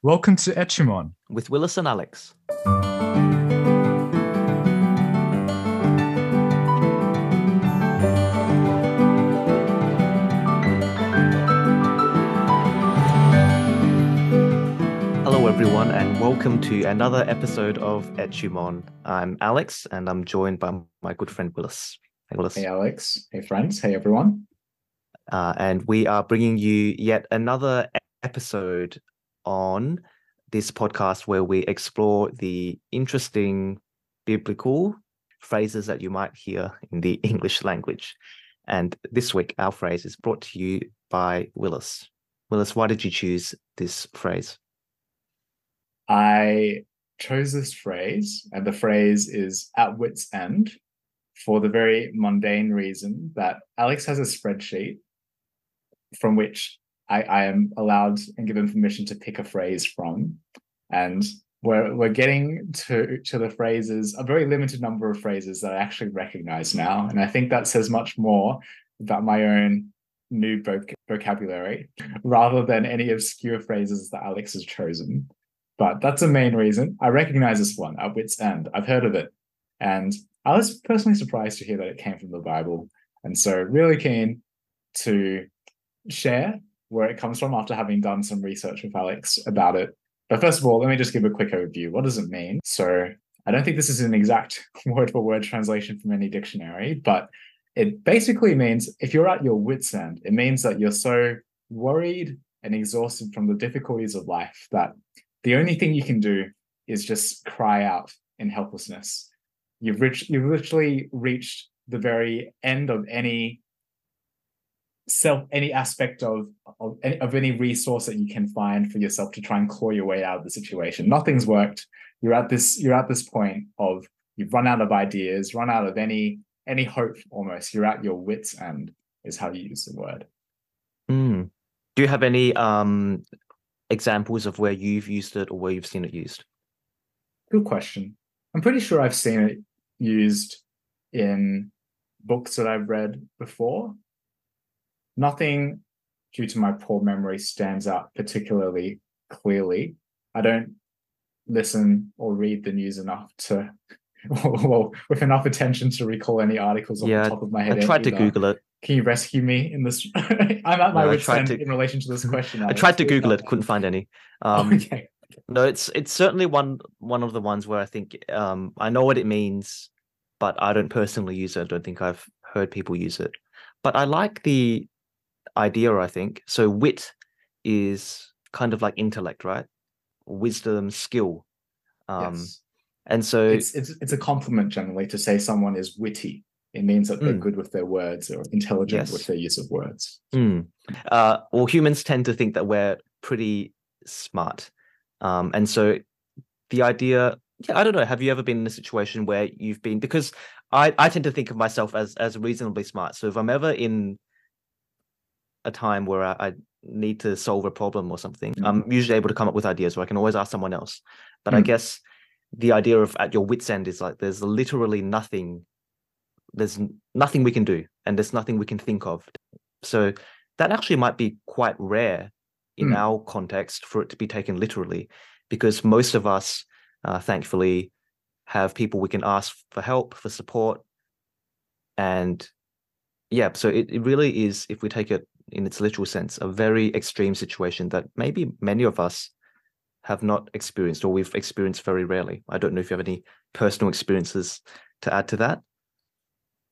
Welcome to Etchimon with Willis and Alex. Hello, everyone, and welcome to another episode of Etchumon. I'm Alex, and I'm joined by my good friend Willis. Hey, Willis. Hey, Alex. Hey, friends. Hey, everyone. Uh, and we are bringing you yet another episode on this podcast where we explore the interesting biblical phrases that you might hear in the English language. And this week, our phrase is brought to you by Willis. Willis, why did you choose this phrase? I chose this phrase, and the phrase is at wit's end for the very mundane reason that Alex has a spreadsheet from which I, I am allowed and given permission to pick a phrase from. And we're, we're getting to, to the phrases, a very limited number of phrases that I actually recognize now. And I think that says much more about my own new voc- vocabulary rather than any obscure phrases that Alex has chosen. But that's the main reason. I recognize this one at wit's end. I've heard of it. And I was personally surprised to hear that it came from the Bible. And so, really keen to share where it comes from after having done some research with Alex about it. But first of all, let me just give a quick overview. What does it mean? So, I don't think this is an exact word for word translation from any dictionary, but it basically means if you're at your wits' end, it means that you're so worried and exhausted from the difficulties of life that the only thing you can do is just cry out in helplessness. You've reached, you've literally reached the very end of any self, any aspect of of any, of any resource that you can find for yourself to try and claw your way out of the situation. Nothing's worked. You're at this, you're at this point of you've run out of ideas, run out of any any hope almost. You're at your wits' end, is how you use the word. Hmm. Do you have any um, examples of where you've used it or where you've seen it used? Good question. I'm pretty sure I've seen it used in books that I've read before. Nothing, due to my poor memory, stands out particularly clearly. I don't listen or read the news enough to, well, with enough attention to recall any articles off Yeah, the top of my head. I tried to. Google it. Can you rescue me in this? I'm at my No, wit's end to- in relation to this question. I tried to Google it, couldn't find any. Um, okay. No, it's it's certainly one one of the ones where I think um I know what it means, but I don't personally use it. I don't think I've heard people use it. But I like the idea, I think. So wit is kind of like intellect, right? Wisdom, skill. Um yes. and so it's it's it's a compliment generally to say someone is witty. It means that they're Mm. good with their words or intelligent Yes. with their use of words. Mm. Uh, well, humans tend to think that we're pretty smart. Um, and so the idea, yeah, I don't know. Have you ever been in a situation where you've been, because I, I tend to think of myself as, as reasonably smart. So if I'm ever in a time where I, I need to solve a problem or something, I'm usually able to come up with ideas or I can always ask someone else. But I Mm. guess the idea of at your wits end is like there's literally nothing there's nothing we can do and there's nothing we can think of so that actually might be quite rare in Mm. our context for it to be taken literally because most of us uh, thankfully have people we can ask for help for support and yeah so it, it really is if we take it in its literal sense a very extreme situation that maybe many of us have not experienced or we've experienced very rarely i don't know if you have any personal experiences to add to that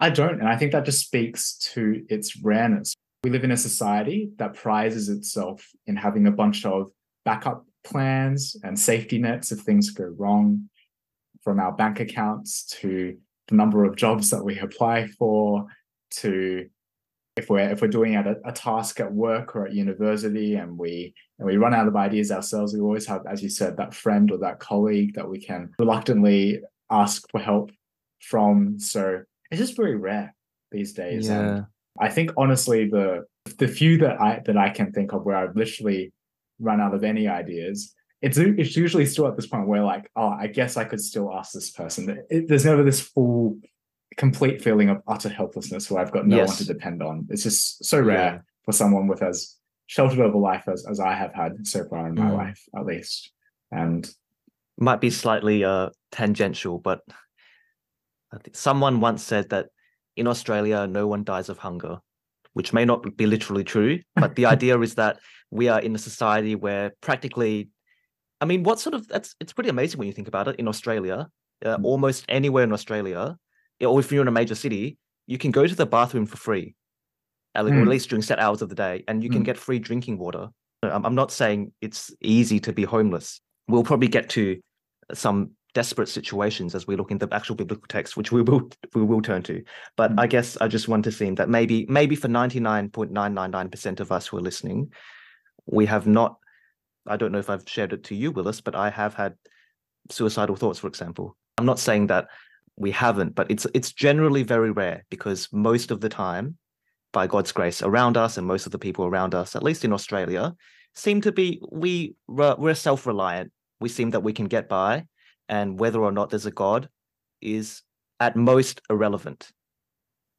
I don't, and I think that just speaks to its rareness. We live in a society that prizes itself in having a bunch of backup plans and safety nets if things go wrong, from our bank accounts to the number of jobs that we apply for, to if we're if we're doing a, a task at work or at university and we and we run out of ideas ourselves, we always have, as you said, that friend or that colleague that we can reluctantly ask for help from. So it's just very rare these days. And I think honestly, the the few that I that I can think of where I've literally run out of any ideas, it's it's usually still at this point where like, oh, I guess I could still ask this person. It- there's never this full, complete feeling of utter helplessness where I've got no one to depend on. It's just so rare Yeah. for someone with as sheltered of a life as, as I have had so far in my Mm. life, at least. And Might be slightly uh, tangential, but someone once said that in Australia, no one dies of hunger, which may not be literally true, but the idea is that we are in a society where practically, I mean, what sort of that's it's pretty amazing when you think about it. In Australia, uh, Mm. almost anywhere in Australia, or if you're in a major city, you can go to the bathroom for free, at Mm. least during set hours of the day, and you can Mm. get free drinking water. I'm, I'm not saying it's easy to be homeless. We'll probably get to some desperate situations as we look in the actual biblical text, which we will we will turn to. But Mm. I guess I just want to seem that maybe maybe for 99.999% of us who are listening, we have not. I don't know if I've shared it to you, Willis, but I have had suicidal thoughts, for example. I'm not saying that we haven't, but it's it's generally very rare because most of the time, by God's grace, around us and most of the people around us, at least in Australia, seem to be we we're self-reliant. We seem that we can get by, and whether or not there's a God is at most irrelevant.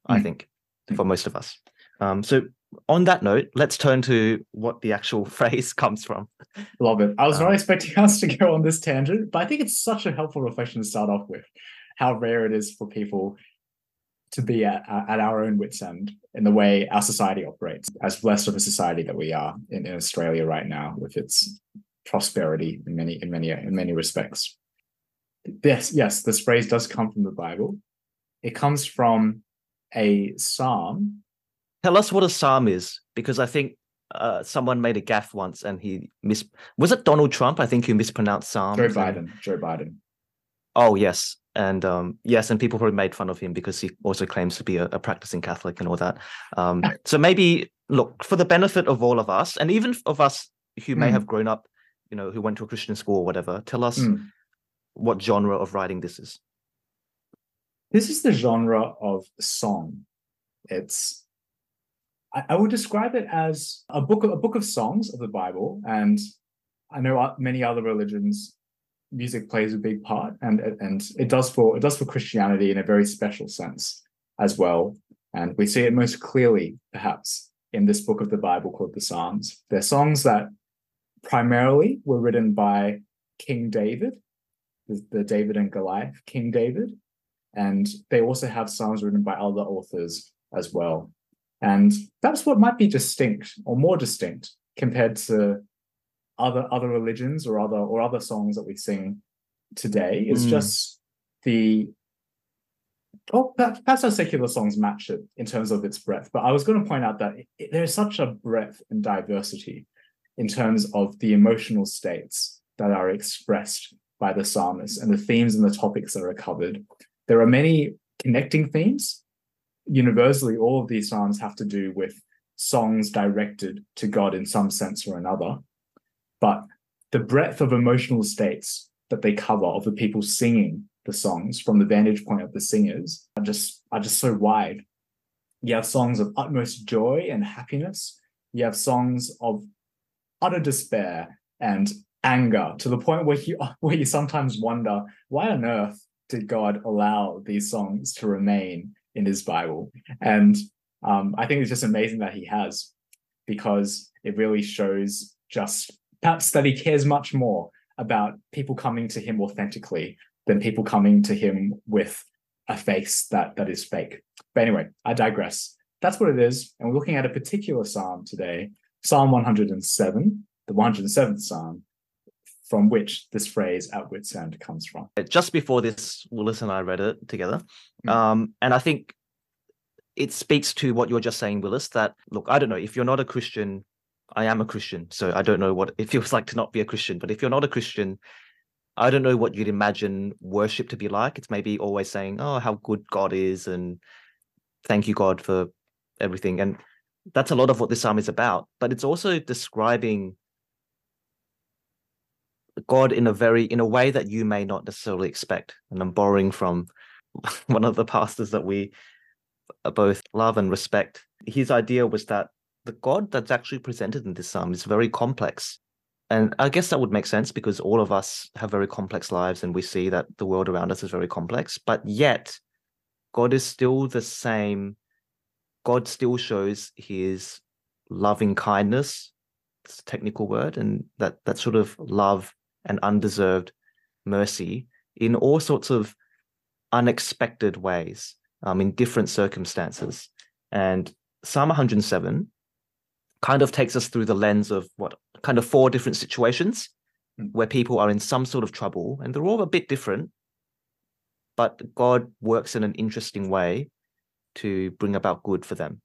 I Mm. think Mm. for most of us. Um, so on that note, let's turn to what the actual phrase comes from. Love it. I was not Um, expecting us to go on this tangent, but I think it's such a helpful reflection to start off with. How rare it is for people to be at, at our own wits' end in the way our society operates, as blessed of a society that we are in, in Australia right now, with its prosperity in many in many in many respects. Yes, yes, this phrase does come from the Bible. It comes from a psalm. Tell us what a psalm is, because I think uh, someone made a gaff once and he mis was it Donald Trump? I think who mispronounced psalm Joe and- Biden. Joe Biden. Oh yes, and um, yes, and people probably made fun of him because he also claims to be a, a practicing Catholic and all that. Um, so maybe look for the benefit of all of us, and even of us who may Mm. have grown up, you know, who went to a Christian school or whatever. Tell us Mm. what genre of writing this is. This is the genre of song. It's I, I would describe it as a book of, a book of songs of the Bible, and I know many other religions music plays a big part, and and it does for it does for Christianity in a very special sense as well. And we see it most clearly, perhaps, in this book of the Bible called the Psalms. They're songs that primarily were written by King David, the, the David and Goliath, King David, and they also have psalms written by other authors as well. And that's what might be distinct or more distinct compared to other other religions or other or other songs that we sing today. It's Mm. just the oh perhaps, our secular songs match it in terms of its breadth. But I was going to point out that it, there's such a breadth and diversity in terms of the emotional states that are expressed by the psalmist and the themes and the topics that are covered. There are many connecting themes. Universally, all of these psalms have to do with songs directed to God in some sense or another. But the breadth of emotional states that they cover of the people singing the songs from the vantage point of the singers are just are just so wide. You have songs of utmost joy and happiness. You have songs of utter despair and anger to the point where you where you sometimes wonder why on earth did God allow these songs to remain in His Bible? And um, I think it's just amazing that He has, because it really shows just perhaps that He cares much more about people coming to Him authentically than people coming to Him with a face that that is fake. But anyway, I digress. That's what it is, and we're looking at a particular psalm today, Psalm 107, the 107th psalm, from which this phrase "at wit's end" comes from. Just before this, Willis and I read it together, Mm. um, and I think it speaks to what you're just saying, Willis. That look, I don't know if you're not a Christian. I am a Christian, so I don't know what it feels like to not be a Christian. But if you're not a Christian, I don't know what you'd imagine worship to be like. It's maybe always saying, "Oh, how good God is," and "Thank you, God, for everything." And that's a lot of what this psalm is about. But it's also describing God in a very in a way that you may not necessarily expect. And I'm borrowing from one of the pastors that we both love and respect. His idea was that the God that's actually presented in this psalm is very complex. And I guess that would make sense because all of us have very complex lives and we see that the world around us is very complex. But yet, God is still the same. God still shows his loving kindness it's a technical word, and that that sort of love and undeserved mercy in all sorts of unexpected ways, um, in different circumstances. And Psalm 107 kind of takes us through the lens of what kind of four different situations Mm. where people are in some sort of trouble, and they're all a bit different, but God works in an interesting way to bring about good for them.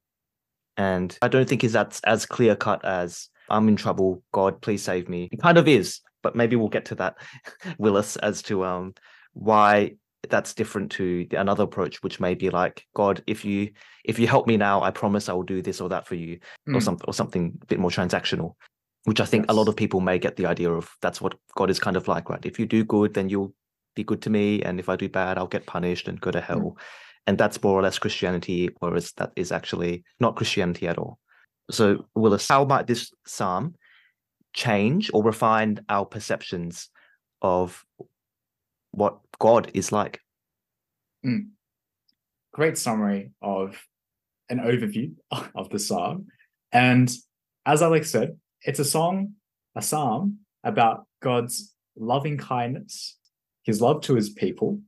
And I don't think is that's as clear cut as I'm in trouble, God, please save me. It kind of is, but maybe we'll get to that, Willis, as to um why that's different to the, another approach, which may be like, God, if you if you help me now, I promise I will do this or that for you, or Mm. something or something a bit more transactional. Which I think a lot of people may get the idea of that's what God is kind of like, right? If you do good, then you'll be good to me, and if I do bad, I'll get punished and go to hell. And that's more or less Christianity, whereas that is actually not Christianity at all. So, Willis, how might this psalm change or refine our perceptions of what God is like? Hmm. great summary of an overview of the psalm. And as Alex said, it's a song, a psalm about God's loving kindness, his love to his people.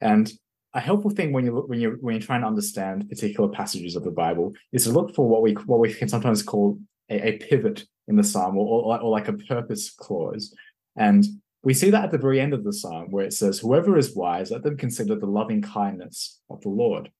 And a helpful thing when you look when you when you're trying to understand particular passages of the Bible is to look for what we what we can sometimes call a, a pivot in the psalm or, or, or like a purpose clause. And we see that at the very end of the psalm where it says, Whoever is wise, let them consider the loving kindness of the Lord.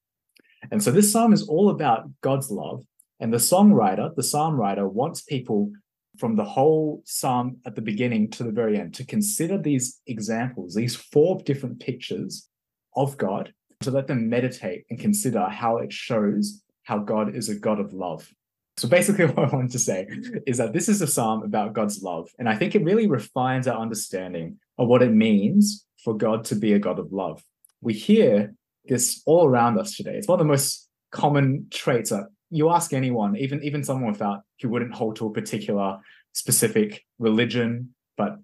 And so this psalm is all about God's love. And the songwriter, the psalm writer, wants people from the whole psalm at the beginning to the very end to consider these examples, these four different pictures of God, to let them meditate and consider how it shows how God is a God of love. So basically, what I wanted to say is that this is a psalm about God's love. And I think it really refines our understanding of what it means for God to be a God of love. We hear this all around us today. It's one of the most common traits that you ask anyone, even, even someone without who wouldn't hold to a particular specific religion, but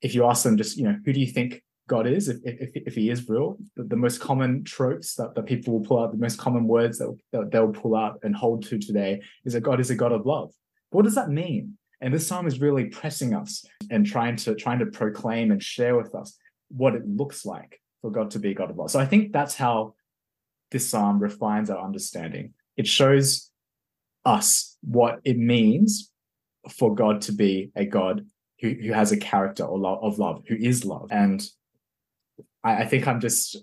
if you ask them just, you know, who do you think God is, if, if, if he is real, the, the most common tropes that, that people will pull out, the most common words that, that they'll pull out and hold to today is that God is a God of love. What does that mean? And this psalm is really pressing us and trying to trying to proclaim and share with us what it looks like for God to be a God of love. So I think that's how this psalm refines our understanding. It shows us what it means for God to be a God who, who has a character or love, of love, who is love. And I, I think I'm just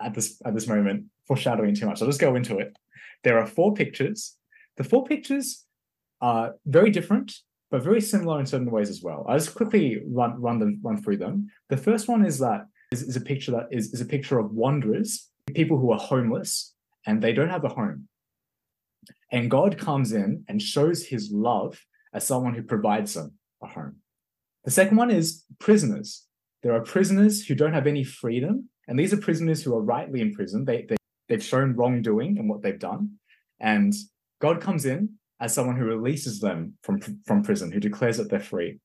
at this at this moment foreshadowing too much. I'll just go into it. There are four pictures. The four pictures are very different, but very similar in certain ways as well. I'll just quickly run run them run through them. The first one is that is, is a picture that is, is a picture of wanderers, people who are homeless and they don't have a home. And God comes in and shows his love as someone who provides them a home. The second one is prisoners. There are prisoners who don't have any freedom, and these are prisoners who are rightly in prison. They, they, they've shown wrongdoing and what they've done. And God comes in as someone who releases them from, from prison, who declares that they're free.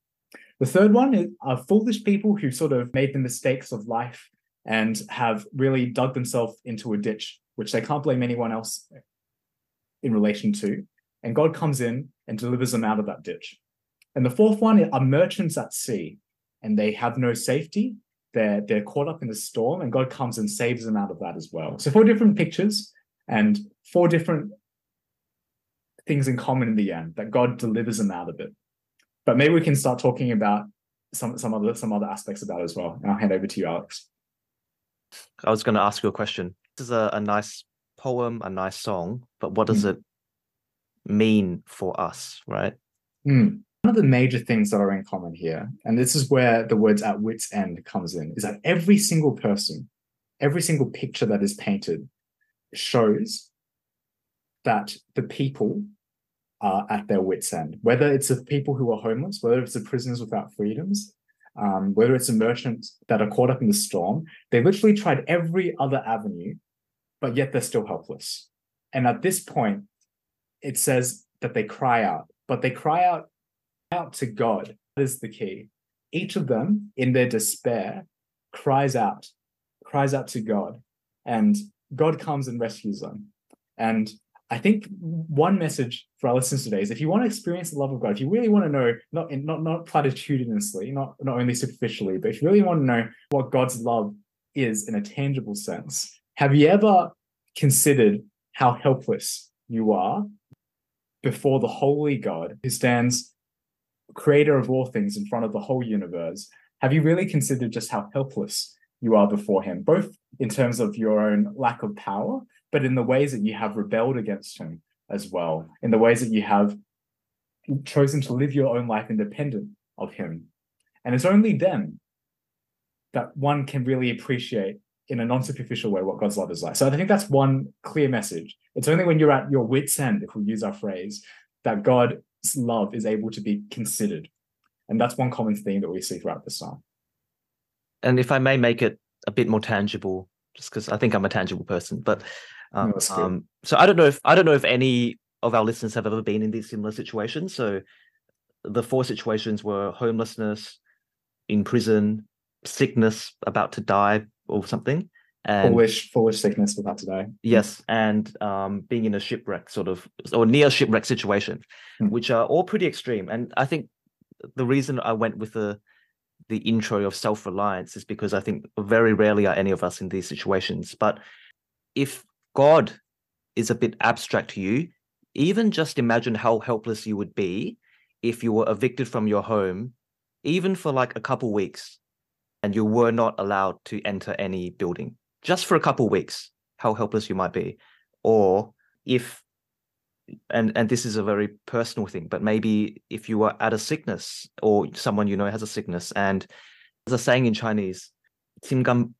The third one is, are foolish people who sort of made the mistakes of life and have really dug themselves into a ditch, which they can't blame anyone else in relation to. And God comes in and delivers them out of that ditch. And the fourth one are merchants at sea, and they have no safety. They're, they're caught up in the storm, and God comes and saves them out of that as well. So, four different pictures and four different things in common in the end that God delivers them out of it. But maybe we can start talking about some, some other some other aspects about it as well. And I'll hand over to you, Alex. I was going to ask you a question. This is a, a nice poem, a nice song, but what does Mm. it mean for us, right? Hmm. One of the major things that are in common here, and this is where the words at wit's end comes in, is that every single person, every single picture that is painted shows that the people are at their wits' end. Whether it's the people who are homeless, whether it's the prisoners without freedoms, um, whether it's the merchants that are caught up in the storm, they literally tried every other avenue, but yet they're still helpless. And at this point, it says that they cry out, but they cry out out to God. That is the key. Each of them, in their despair, cries out, cries out to God, and God comes and rescues them. And I think one message for our listeners today is if you want to experience the love of God, if you really want to know, not in, not not platitudinously, not not only superficially, but if you really want to know what God's love is in a tangible sense, have you ever considered how helpless you are before the holy God who stands creator of all things in front of the whole universe? Have you really considered just how helpless you are before him, both in terms of your own lack of power, but in the ways that you have rebelled against him as well, in the ways that you have chosen to live your own life independent of him. And it's only then that one can really appreciate in a non-superficial way what God's love is like. So I think that's one clear message. It's only when you're at your wits' end, if we use our phrase, that God's love is able to be considered. And that's one common theme that we see throughout the psalm. And if I may make it a bit more tangible, just because I think I'm a tangible person, but um, No, um, so I don't know if I don't know if any of our listeners have ever been in these similar situations. So the four situations were homelessness, in prison, sickness, about to die or something, and foolish, foolish sickness without today. yes, and um, being in a shipwreck sort of or near shipwreck situation, Hmm. which are all pretty extreme. And I think the reason I went with the the intro of self reliance is because I think very rarely are any of us in these situations. But if God is a bit abstract to you, even just imagine how helpless you would be if you were evicted from your home, even for like a couple weeks, and you were not allowed to enter any building just for a couple weeks, how helpless you might be. Or if and and this is a very personal thing but maybe if you are at a sickness or someone you know has a sickness and there's a saying in chinese "simgam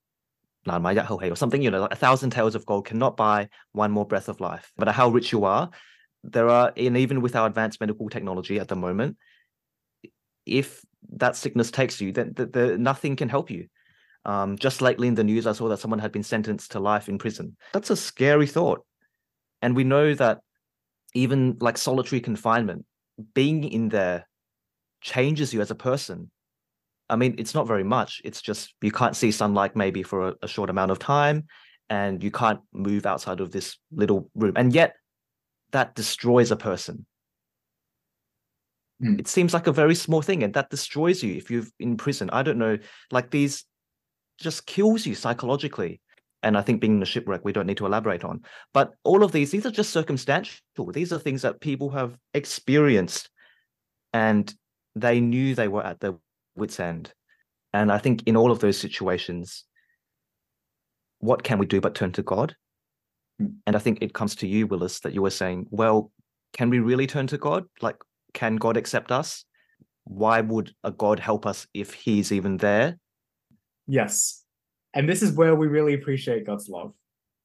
nan ma yat hei," or something you know like a thousand taels of gold cannot buy one more breath of life matter how rich you are there are and even with our advanced medical technology at the moment if that sickness takes you then the, the, nothing can help you um, just lately in the news i saw that someone had been sentenced to life in prison that's a scary thought and we know that even like solitary confinement, being in there changes you as a person. I mean, it's not very much. It's just you can't see sunlight maybe for a, a short amount of time and you can't move outside of this little room. And yet that destroys a person. Hmm. It seems like a very small thing and that destroys you if you're in prison. I don't know, like these just kills you psychologically and I think being in a shipwreck, we don't need to elaborate on. But all of these, these are just circumstantial. These are things that people have experienced and they knew they were at their wits' end. And I think in all of those situations, what can we do but turn to God? Hmm. And I think it comes to you, Willis, that you were saying, well, can we really turn to God? Like, can God accept us? Why would a God help us if he's even there? Yes. And this is where we really appreciate God's love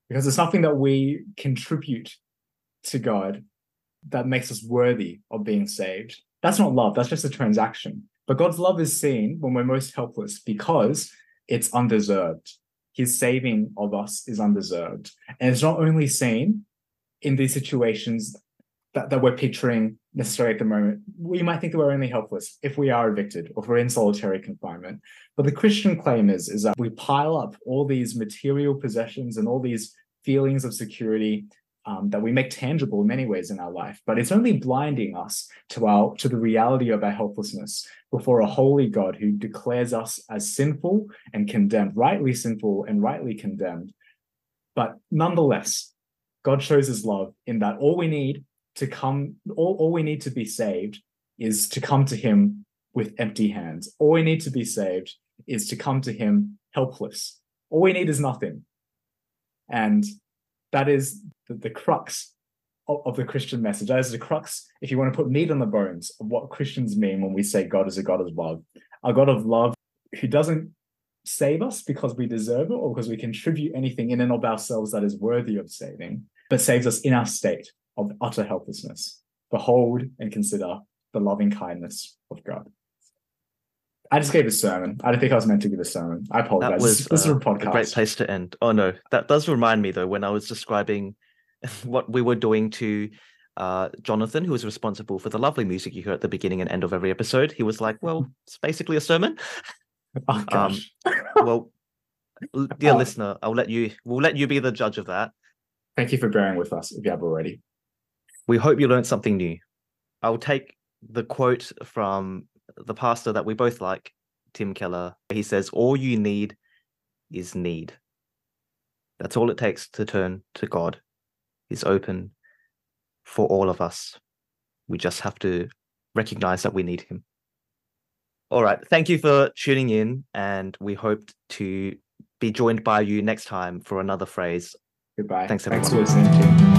because it's something that we contribute to God that makes us worthy of being saved. That's not love, that's just a transaction. But God's love is seen when we're most helpless because it's undeserved. His saving of us is undeserved. And it's not only seen in these situations that, that we're picturing necessarily at the moment. We might think that we're only helpless if we are evicted or if we're in solitary confinement. But the Christian claim is, is that we pile up all these material possessions and all these feelings of security um, that we make tangible in many ways in our life, but it's only blinding us to our to the reality of our helplessness before a holy God who declares us as sinful and condemned, rightly sinful and rightly condemned. But nonetheless, God shows his love in that all we need to come, all, all we need to be saved is to come to him with empty hands. All we need to be saved is to come to him helpless. All we need is nothing. And that is the, the crux of, of the Christian message. That is the crux, if you want to put meat on the bones of what Christians mean when we say God is a God of love. A God of love who doesn't save us because we deserve it or because we contribute anything in and of ourselves that is worthy of saving, but saves us in our state of utter helplessness. Behold and consider the loving kindness of God. I just gave a sermon. I don't think I was meant to give a sermon. I apologize. That was this, this is uh, a podcast. great place to end. Oh no, that does remind me though when I was describing what we were doing to uh, Jonathon, who was responsible for the lovely music you hear at the beginning and end of every episode. He was like, "Well, it's basically a sermon." Oh gosh. Well, dear Uh, listener, I'll let you. We'll let you be the judge of that. Thank you for bearing with us if you have already. We hope you learned something new. I'll take the quote from the pastor that we both like, Tim Keller. He says, All you need is need. That's all it takes to turn to God. He's open for all of us. We just have to recognize that we need Him. All right. Thank you for tuning in, and we hope to be joined by you next time for another phrase. Goodbye. Thanks, Thanks everyone. for listening.